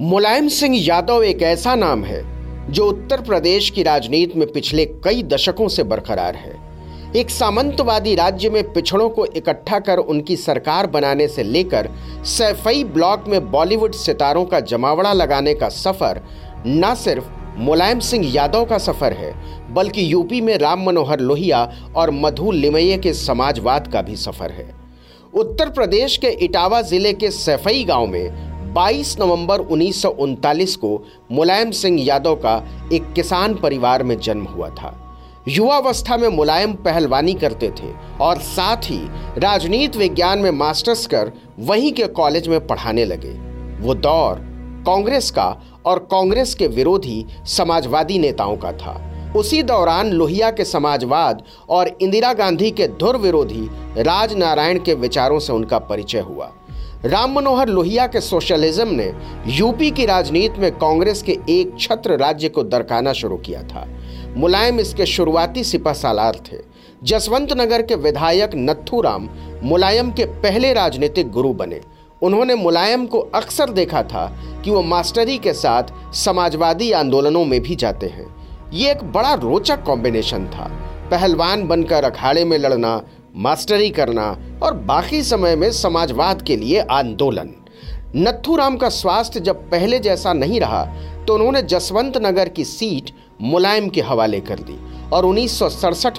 मुलायम सिंह यादव एक ऐसा नाम है, जो उत्तर प्रदेश की राजनीति में पिछले कई दशकों से बरकरार है। एक सामंतवादी राज्य में पिछड़ों को इकट्ठा कर उनकी सरकार बनाने से लेकर सैफई ब्लॉक में बॉलीवुड सितारों का जमावड़ा लगाने का सफ़र, न सिर्फ़ मुलायम सिंह यादव का सफ़र है, बल्कि यूपी में राम मनोहर लोहिया और मधु लिमये के समाजवाद का भी सफ़र है। उत्तर प्रदेश के इटावा ज़िले के सैफई गाँव में 22 नवंबर उन्नीस सौ उनतालीस को मुलायम सिंह यादव का एक किसान परिवार में जन्म हुआ था। युवावस्था में मुलायम पहलवानी करते थे और साथ ही राजनीति विज्ञान में मास्टर्स कर वहीं के कॉलेज में पढ़ाने लगे। वो दौर कांग्रेस का और कांग्रेस के विरोधी समाजवादी नेताओं का था। उसी दौरान लोहिया के समाजवाद और इंदिरा गांधी के धुर विरोधी राजनारायण के विचारों से उनका परिचय हुआ। राम मनोहर लोहिया के सोशलिज्म ने यूपी की राजनीति में कांग्रेस के एक छत्र राज्य को दरकाना शुरू किया था। मुलायम इसके शुरुआती सिपा सालार थे। जसवंत नगर के विधायक नत्थू राम मुलायम के पहले राजनीतिक गुरु बने। उन्होंने मुलायम को अक्सर देखा था कि वो मास्टरी के साथ समाजवादी आंदोलनों में भी जाते हैं। ये एक बड़ा रोचक कॉम्बिनेशन था। पहलवान बनकर अखाड़े में लड़ना मास्टरी करना और बाकी समय में समाजवाद के लिए आंदोलन। नथुराम का स्वास्थ्य जब पहले जैसा नहीं रहा तो उन्होंने जसवंत नगर की सीट मुलायम के हवाले कर दी और उन्नीस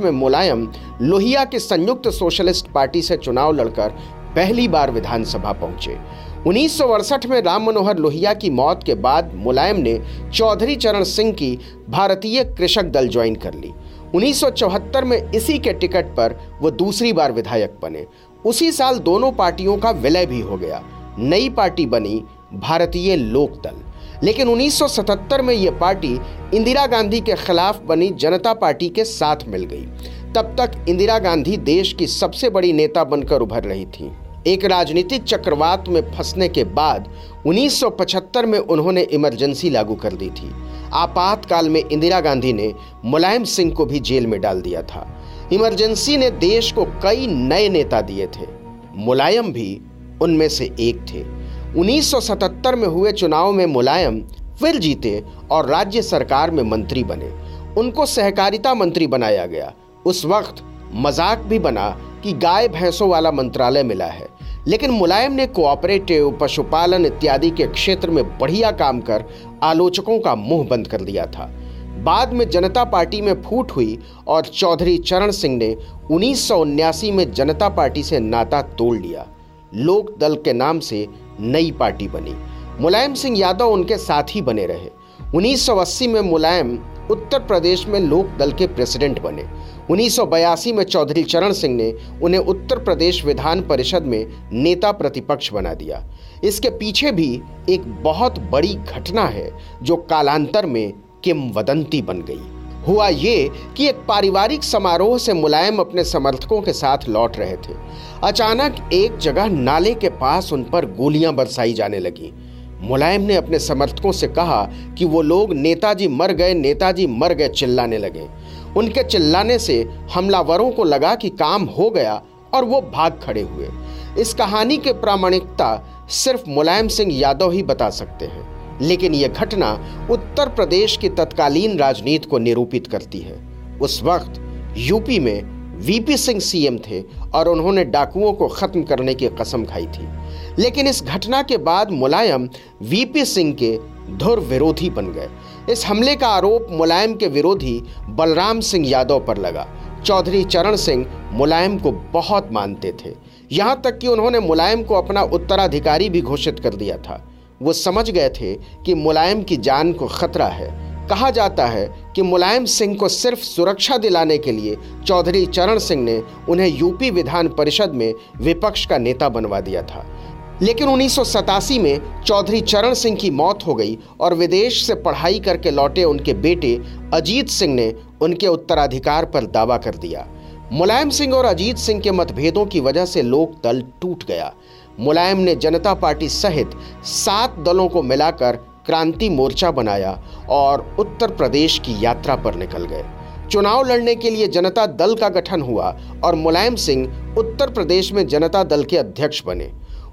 में मुलायम लोहिया के संयुक्त सोशलिस्ट पार्टी से चुनाव लड़कर पहली बार विधानसभा पहुँचे। उन्नीस में राम मनोहर लोहिया की मौत के बाद मुलायम ने चौधरी चरण सिंह की भारतीय कृषक दल ज्वाइन कर ली। 1974 में इसी के टिकट पर वो दूसरी बार विधायक बने। उसी साल दोनों पार्टियों का विलय भी हो गया। नई पार्टी बनी भारतीय लोक दल लेकिन 1977 में यह पार्टी इंदिरा गांधी के खिलाफ बनी जनता पार्टी के साथ मिल गई। तब तक इंदिरा गांधी देश की सबसे बड़ी नेता बनकर उभर रही थी। एक राजनीतिक चक्रवात में फंसने के बाद 1975 में उन्होंने इमरजेंसी लागू कर दी थी। आपातकाल में इंदिरा गांधी ने मुलायम सिंह को भी जेल में डाल दिया था। इमरजेंसी ने देश को कई नए नेता दिए थे। मुलायम भी उनमें से एक थे। 1977 में हुए चुनाव में मुलायम फिर जीते और राज्य सरकार में मंत्री बने। उनको सहकारिता मंत्री बनाया गया। उस वक्त मज़ाक भी बना कि गाय भैंसों वाला मंत्रालय मिला है। लेकिन मुलायम ने कोऑपरेटिव, पशुपालन इत्यादि के क्षेत्र में बढ़िया काम कर आलोचकों का मुँह बंद कर दिया था। बाद में जनता पार्टी में फूट हुई और चौधरी चरण सिंह ने उन्नीस में जनता पार्टी से नाता तोड़ लिया। लोक दल के नाम से नई पार्टी बनी। मुलायम सिंह यादव उनके साथ ही बने रहे। 1980 में मुलायम उत्तर प्रदेश में लोक दल के प्रेसिडेंट बने। 1982 में चौधरी चरण सिंह ने उन्हें उत्तर प्रदेश विधान परिषद में नेता प्रतिपक्ष बना दिया। इसके पीछे भी एक बहुत बड़ी घटना है, जो कालांतर में किमवदंती बन गई। हुआ ये कि एक पारिवारिक समारोह से मुलायम अपने समर्थकों के साथ लौट रहे थे। अचानक एक जगह नाले के पास उन पर गोलियाँ बरसाई जाने लगी। मुलायम ने अपने समर्थकों से कहा कि वो लोग नेताजी मर गए, नेताजी मर गए चिल्लाने लगे। उनके चिल्लाने से हमलावरों को लगा कि काम हो गया और वो भाग खड़े हुए। इस कहानी के प्रामाणिकता सिर्फ़ मुलायम सिंह यादव ही बता सकते हैं, लेकिन यह घटना उत्तर प्रदेश की तत्कालीन राजनीति को निरूपित करती है। उस वक्त यूपी में वीपी सिंह सीएम थे और उन्होंने डाकुओं को खत्म करने की कसम खाई थी। लेकिन इस घटना के बाद मुलायम वीपी सिंह के धुर विरोधी बन गए। इस हमले का आरोप मुलायम के विरोधी बलराम सिंह यादव पर लगा। चौधरी चरण सिंह मुलायम को बहुत मानते थे। यहाँ तक कि उन्होंने मुलायम को अपना उत्तराधिकारी भी घोषित कर दिया था। वो समझ गए थे कि मुलायम की जान को खतरा है। कहा जाता है कि मुलायम सिंह को सिर्फ़ सुरक्षा दिलाने के लिए चौधरी चरण सिंह ने उन्हें यूपी विधान परिषद में विपक्ष का नेता बनवा दिया था। लेकिन उन्नीस में चौधरी चरण सिंह की मौत हो गई और विदेश से पढ़ाई करके लौटे उनके बेटे अजीत सिंह ने उनके उत्तराधिकार पर दावा कर दिया। मुलायम सिंह और अजीत सिंह के मतभेदों की वजह से लोक दल टूट गया। मुलायम ने जनता पार्टी सहित सात दलों को मिलाकर क्रांति मोर्चा बनाया और उत्तर प्रदेश की यात्रा पर निकल गए। चुनाव लड़ने के लिए जनता दल का गठन हुआ और मुलायम सिंह उत्तर प्रदेश में जनता दल के अध्यक्ष बने।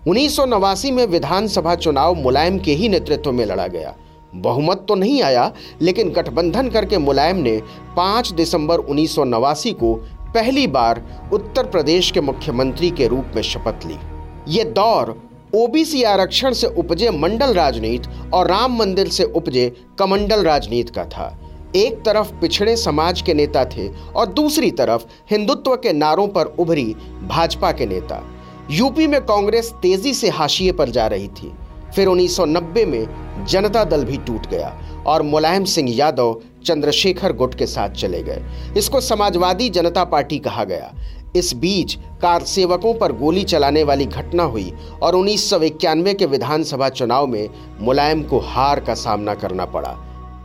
उन्नीस में विधानसभा चुनाव मुलायम के ही नेतृत्व में लड़ा गया। बहुमत तो नहीं आया, लेकिन गठबंधन करके मुलायम ने 5 दिसंबर उन्नीस सौ नवासी को पहली बार उत्तर प्रदेश के मुख्यमंत्री के रूप में शपथ ली। ये दौर ओबीसी आरक्षण से उपजे मंडल राजनीति और राम मंदिर से उपजे कमंडल राजनीति का था। एक तरफ़ पिछड़े समाज के नेता थे और दूसरी तरफ़ हिंदुत्व के नारों पर उभरी भाजपा के नेता। यूपी में कांग्रेस तेज़ी से हाशिए पर जा रही थी। फिर 1990 में जनता दल भी टूट गया और मुलायम सिंह यादव, चंद्रशेखर गुट के साथ चले गए। इसको समाजवादी जनता पार्टी कहा गया। इस बीच कार सेवकों पर गोली चलाने वाली घटना हुई और उन्नीस सौ इक्यानवे के विधानसभा चुनाव में मुलायम को हार का सामना करना पड़ा।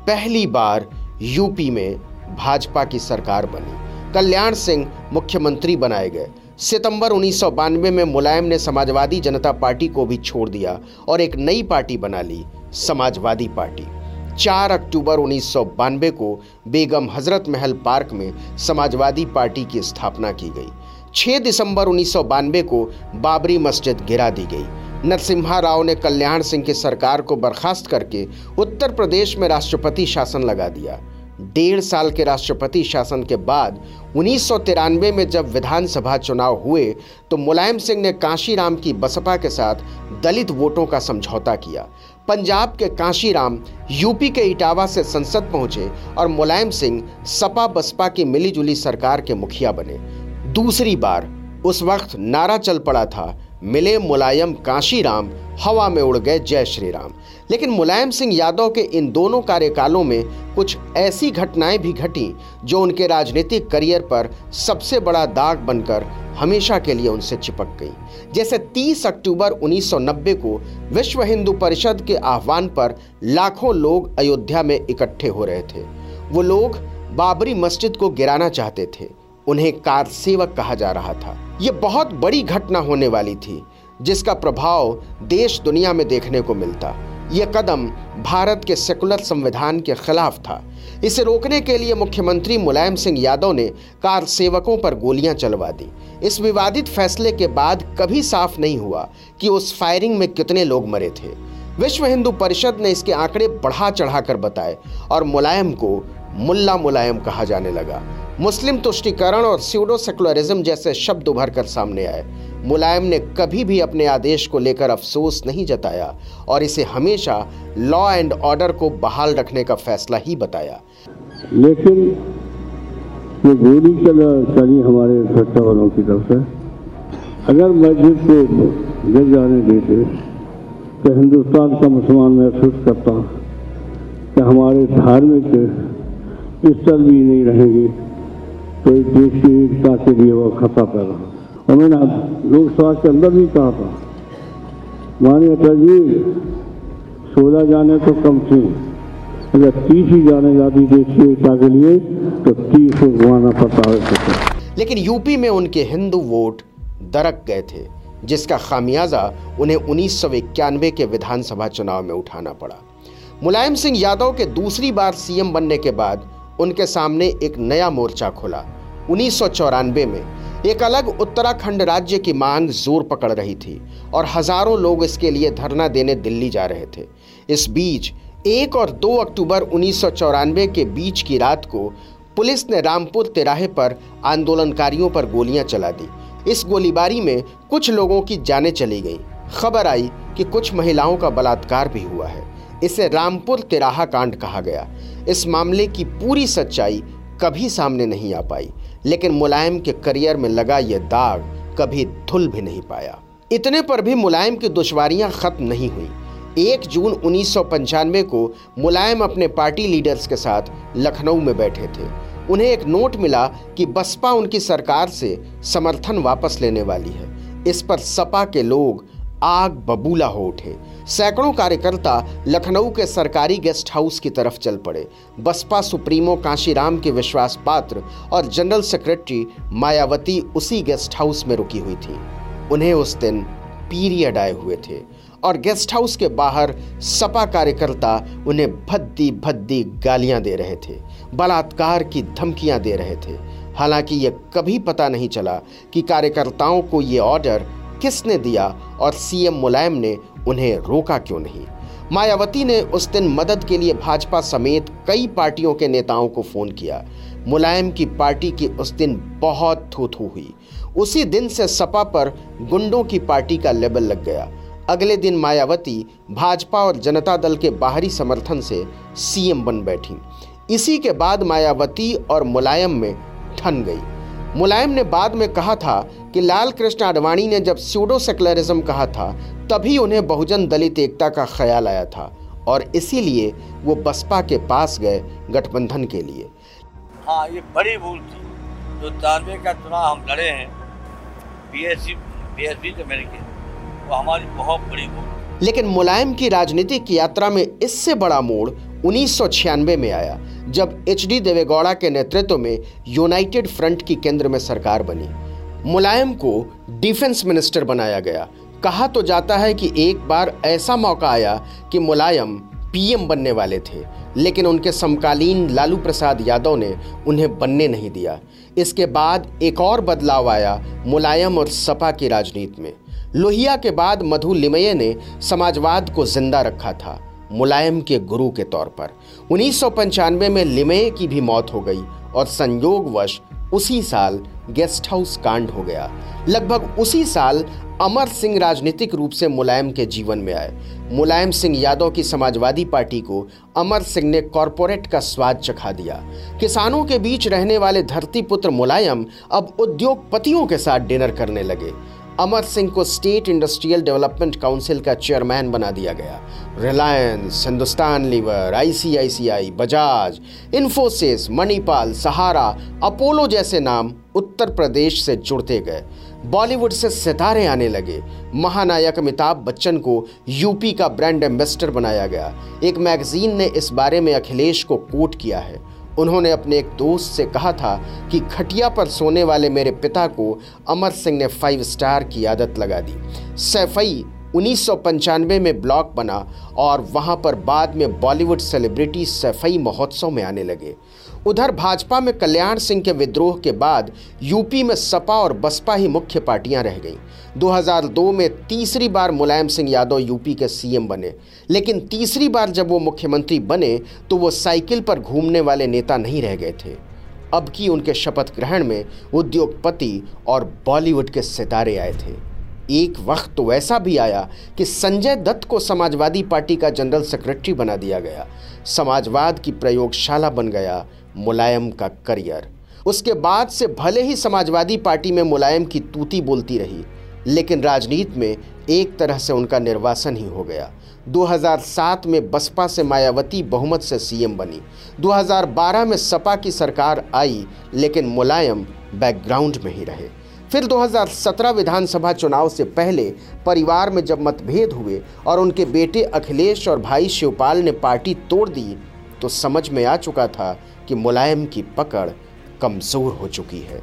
पहली बार यूपी में भाजपा की सरकार बनी। कल्याण सिंह मुख्यमंत्री बनाए गए। सितंबर उन्नीस सौ बानवे में मुलायम ने समाजवादी जनता पार्टी को भी छोड़ दिया और एक नई पार्टी बना ली, समाजवादी पार्टी। 4 अक्टूबर उन्नीस सौ बानवे को बेगम हज़रत महल पार्क में समाजवादी पार्टी की स्थापना की गई। 6 दिसंबर उन्नीस को बाबरी मस्जिद गिरा दी गई। नरसिम्हा राव ने कल्याण सिंह की सरकार को बर्खास्त करके उत्तर प्रदेश में राष्ट्रपति शासन लगा दिया। डेढ़ साल के राष्ट्रपति शासन के बाद उन्नीस सौ तिरानवे में जब विधानसभा चुनाव हुए तो मुलायम सिंह ने काशीराम की बसपा के साथ दलित वोटों का समझौता किया। पंजाब के काशीराम, यूपी के इटावा से संसद पहुँचे और मुलायम सिंह सपा बसपा की मिलीजुली सरकार के मुखिया बने। दूसरी बार, उस वक्त नारा चल पड़ा था, मिले मुलायम काशीराम, हवा में उड़ गए जय श्री राम लेकिन मुलायम सिंह यादव के इन दोनों कार्यकालों में कुछ ऐसी घटनाएँ भी घटी, जो उनके राजनीतिक करियर पर सबसे बड़ा दाग बनकर हमेशा के लिए उनसे चिपक गई। जैसे 30 अक्टूबर 1990 को विश्व हिंदू परिषद के आह्वान पर लाखों लोग अयोध्या में इकट्ठे हो रहे थे। वो लोग बाबरी मस्जिद को गिराना चाहते थे। उन्हें कार सेवक कहा जा रहा था। ये बहुत बड़ी घटना होने वाली थी, जिसका प्रभाव देश दुनिया में देखने को मिलता। यह कदम भारत के सेकुलर संविधान के खिलाफ था। इसे रोकने के लिए मुख्यमंत्री मुलायम सिंह यादव ने कार सेवकों पर गोलियाँ चलवा दी। इस विवादित फैसले के बाद कभी साफ़ नहीं हुआ कि उस फायरिंग में कितने लोग मरे थे। विश्व हिंदू परिषद ने इसके आंकड़े बढ़ा चढ़ाकर बताए और मुलायम को मुल्ला मुलायम कहा जाने लगा। मुस्लिम तुष्टिकरण और स्यूडो सेकुलरिज्म जैसे शब्द उभर कर सामने आए। मुलायम ने कभी भी अपने आदेश को लेकर अफसोस नहीं जताया और इसे हमेशा लॉ एंड ऑर्डर को बहाल रखने का फैसला ही बताया। लेकिन ये गोली चली हमारे सुरक्षा वालों की तरफ़ से। अगर मस्जिद को गिर जाने देते तो हिंदुस्तान का मुसलमान महसूस करता कि हमारे धार्मिक स्थल भी नहीं रहेंगे। तो देश की एकता के लिए वो खता कर रहा उन्होंने लोकसभा के अंदर भी कहा था मानिए अटल जी, सोलह जाने तो कम थे, अगर तीस ही जाने जाती देश की एकता के लिए तो तीस को गुआना पड़ता है लेकिन यूपी में उनके हिंदू वोट दरक गए थे, जिसका खामियाजा उन्हें उन्नीस सौ इक्यानवे के विधानसभा चुनाव में उठाना पड़ा। मुलायम सिंह यादव के दूसरी बार सीएम बनने के बाद उनके सामने एक नया मोर्चा खोला। उन्नीस सौ चौरानवे में एक अलग उत्तराखंड राज्य की मांग ज़ोर पकड़ रही थी और हज़ारों लोग इसके लिए धरना देने दिल्ली जा रहे थे। इस बीच एक और दो अक्टूबर उन्नीस सौ चौरानबे के बीच की रात को पुलिस ने रामपुर तिराहे पर आंदोलनकारियों पर गोलियाँ चला दी। इस गोलीबारी में कुछ लोगों की जानें चली गई। खबर आई कि कुछ महिलाओं का बलात्कार भी हुआ है। इसे रामपुर तिराहा कांड कहा गया। इस मामले की पूरी सच्चाई कभी सामने नहीं आ पाई, लेकिन मुलायम के करियर में लगा यह दाग कभी धुल भी नहीं पाया। इतने पर भी मुलायम की दुश्वारियाँ खत्म नहीं हुई। एक जून उन्नीस को मुलायम अपने पार्टी लीडर्स के साथ लखनऊ में बैठे थे। उन्हें एक नोट मिला कि बसपा उनकी सरकार से समर्थन वापस लेने वाली है। इस पर सपा के लोग आग बबूला हो उठे। सैकड़ों कार्यकर्ता लखनऊ के सरकारी गेस्ट हाउस की तरफ़ चल पड़े। बसपा सुप्रीमो कांशीराम के विश्वास पात्र और जनरल सेक्रेटरी मायावती उसी गेस्ट हाउस में रुकी हुई थी। उन्हें उस दिन पीरियड आए हुए थे और गेस्ट हाउस के बाहर सपा कार्यकर्ता उन्हें भद्दी भद्दी गालियाँ दे रहे थे, बलात्कार की धमकियाँ दे रहे थे। हालाँकि यह कभी पता नहीं चला कि कार्यकर्ताओं को ये ऑर्डर किसने दिया और सीएम मुलायम ने उन्हें रोका क्यों नहीं? मायावती ने उस दिन मदद के लिए भाजपा समेत कई पार्टियों के नेताओं को फ़ोन किया। मुलायम की पार्टी की उस दिन बहुत थू थू हुई। उसी दिन से सपा पर गुंडों की पार्टी का लेबल लग गया। अगले दिन मायावती भाजपा और जनता दल के बाहरी समर्थन से सीएम बन बैठी। इसी के बाद मायावती और मुलायम में ठन गई। मुलायम ने बाद में कहा था कि लाल कृष्ण आडवाणी ने जब स्यूडो सेकुलरिज्म कहा था तभी उन्हें बहुजन दलित एकता का ख्याल आया था और इसीलिए वो बसपा के पास गए गठबंधन के लिए। हाँ ये बड़ी भूल थी। जो तानवे का चुनाव हम लड़े हैं बीएससी बीएसपी से के वो हमारी बहुत बड़ी भूल लेकिन मुलायम की राजनीतिक यात्रा में इससे बड़ा मोड़ उन्नीस सौ छियानवे में आया। जब एच डी देवेगौड़ा के नेतृत्व में यूनाइटेड फ्रंट की केंद्र में सरकार बनी। मुलायम को डिफेंस मिनिस्टर बनाया गया। कहा तो जाता है कि एक बार ऐसा मौका आया कि मुलायम पीएम बनने वाले थे, लेकिन उनके समकालीन लालू प्रसाद यादव ने उन्हें बनने नहीं दिया। इसके बाद एक और बदलाव आया मुलायम और सपा की राजनीति में। लोहिया के बाद मधु लिमये ने समाजवाद को ज़िंदा रखा था। मुलायम के गुरु के तौर पर। उन्नीस में लिमये की भी मौत हो गई और संयोगवश उसी साल गेस्ट हाउस कांड हो गया। लगभग उसी साल अमर सिंह राजनीतिक रूप से मुलायम के जीवन में आए। मुलायम सिंह यादव की समाजवादी पार्टी को अमर सिंह ने कॉरपोरेट का स्वाद चखा दिया। किसानों के बीच रहने वाले धरती पुत्र मुलायम अब उद्योगपतियों के साथ डिनर करने लगे। अमर सिंह को स्टेट इंडस्ट्रियल डेवलपमेंट काउंसिल का चेयरमैन बना दिया गया। Reliance, Hindustan liver, ICICI, Bajaj, Infosys, Manipal, Sahara, Apollo जैसे नाम उत्तर प्रदेश से जुड़ते गए। बॉलीवुड से सितारे आने लगे। महानायक अमिताभ बच्चन को यूपी का ब्रांड एम्बेसडर बनाया गया। एक मैगजीन ने इस बारे में अखिलेश को कोट किया है। उन्होंने अपने एक दोस्त से कहा था कि खटिया पर सोने वाले मेरे पिता को अमर सिंह ने फाइव स्टार की आदत लगा दी। सैफई उन्नीस सौ पंचानवे में ब्लॉक बना और वहाँ पर बाद में बॉलीवुड सेलिब्रिटी सैफई महोत्सव में आने लगे। उधर भाजपा में कल्याण सिंह के विद्रोह के बाद यूपी में सपा और बसपा ही मुख्य पार्टियाँ रह गईं। 2002 में तीसरी बार मुलायम सिंह यादव यूपी के सीएम बने। लेकिन तीसरी बार जब वो मुख्यमंत्री बने तो वो साइकिल पर घूमने वाले नेता नहीं रह गए थे। अब की उनके शपथ ग्रहण में उद्योगपति और बॉलीवुड के सितारे आए थे। एक वक्त तो ऐसा भी आया कि संजय दत्त को समाजवादी पार्टी का जनरल सेक्रेटरी बना दिया गया। समाजवाद की प्रयोगशाला बन गया मुलायम का करियर। उसके बाद से भले ही समाजवादी पार्टी में मुलायम की तूती बोलती रही, लेकिन राजनीति में एक तरह से उनका निर्वासन ही हो गया। 2007 में बसपा से मायावती बहुमत से सीएम बनी। 2012 में सपा की सरकार आई, लेकिन मुलायम बैकग्राउंड में ही रहे। फिर 2017 विधानसभा चुनाव से पहले परिवार में जब मतभेद हुए और उनके बेटे अखिलेश और भाई शिवपाल ने पार्टी तोड़ दी तो समझ में आ चुका था कि मुलायम की पकड़ कमज़ोर हो चुकी है।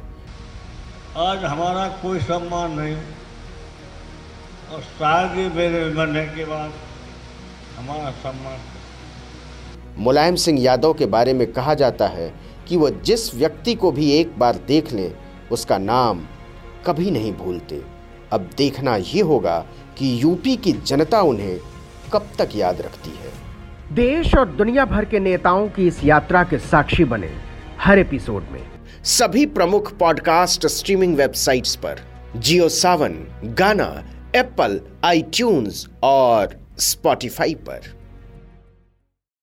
आज हमारा कोई सम्मान नहीं। और शायद ही मेरे मरने के बाद हमारा सम्मान। मुलायम सिंह यादव के बारे में कहा जाता है कि वह जिस व्यक्ति को भी एक बार देख ले उसका नाम कभी नहीं भूलते। अब देखना यह होगा कि यूपी की जनता उन्हें कब तक याद रखती है। देश और दुनिया भर के नेताओं की इस यात्रा के साक्षी बने हर एपिसोड में। सभी प्रमुख पॉडकास्ट स्ट्रीमिंग वेबसाइट्स पर जियो सावन, गाना, एप्पल, आईट्यून्स और स्पॉटिफाई पर।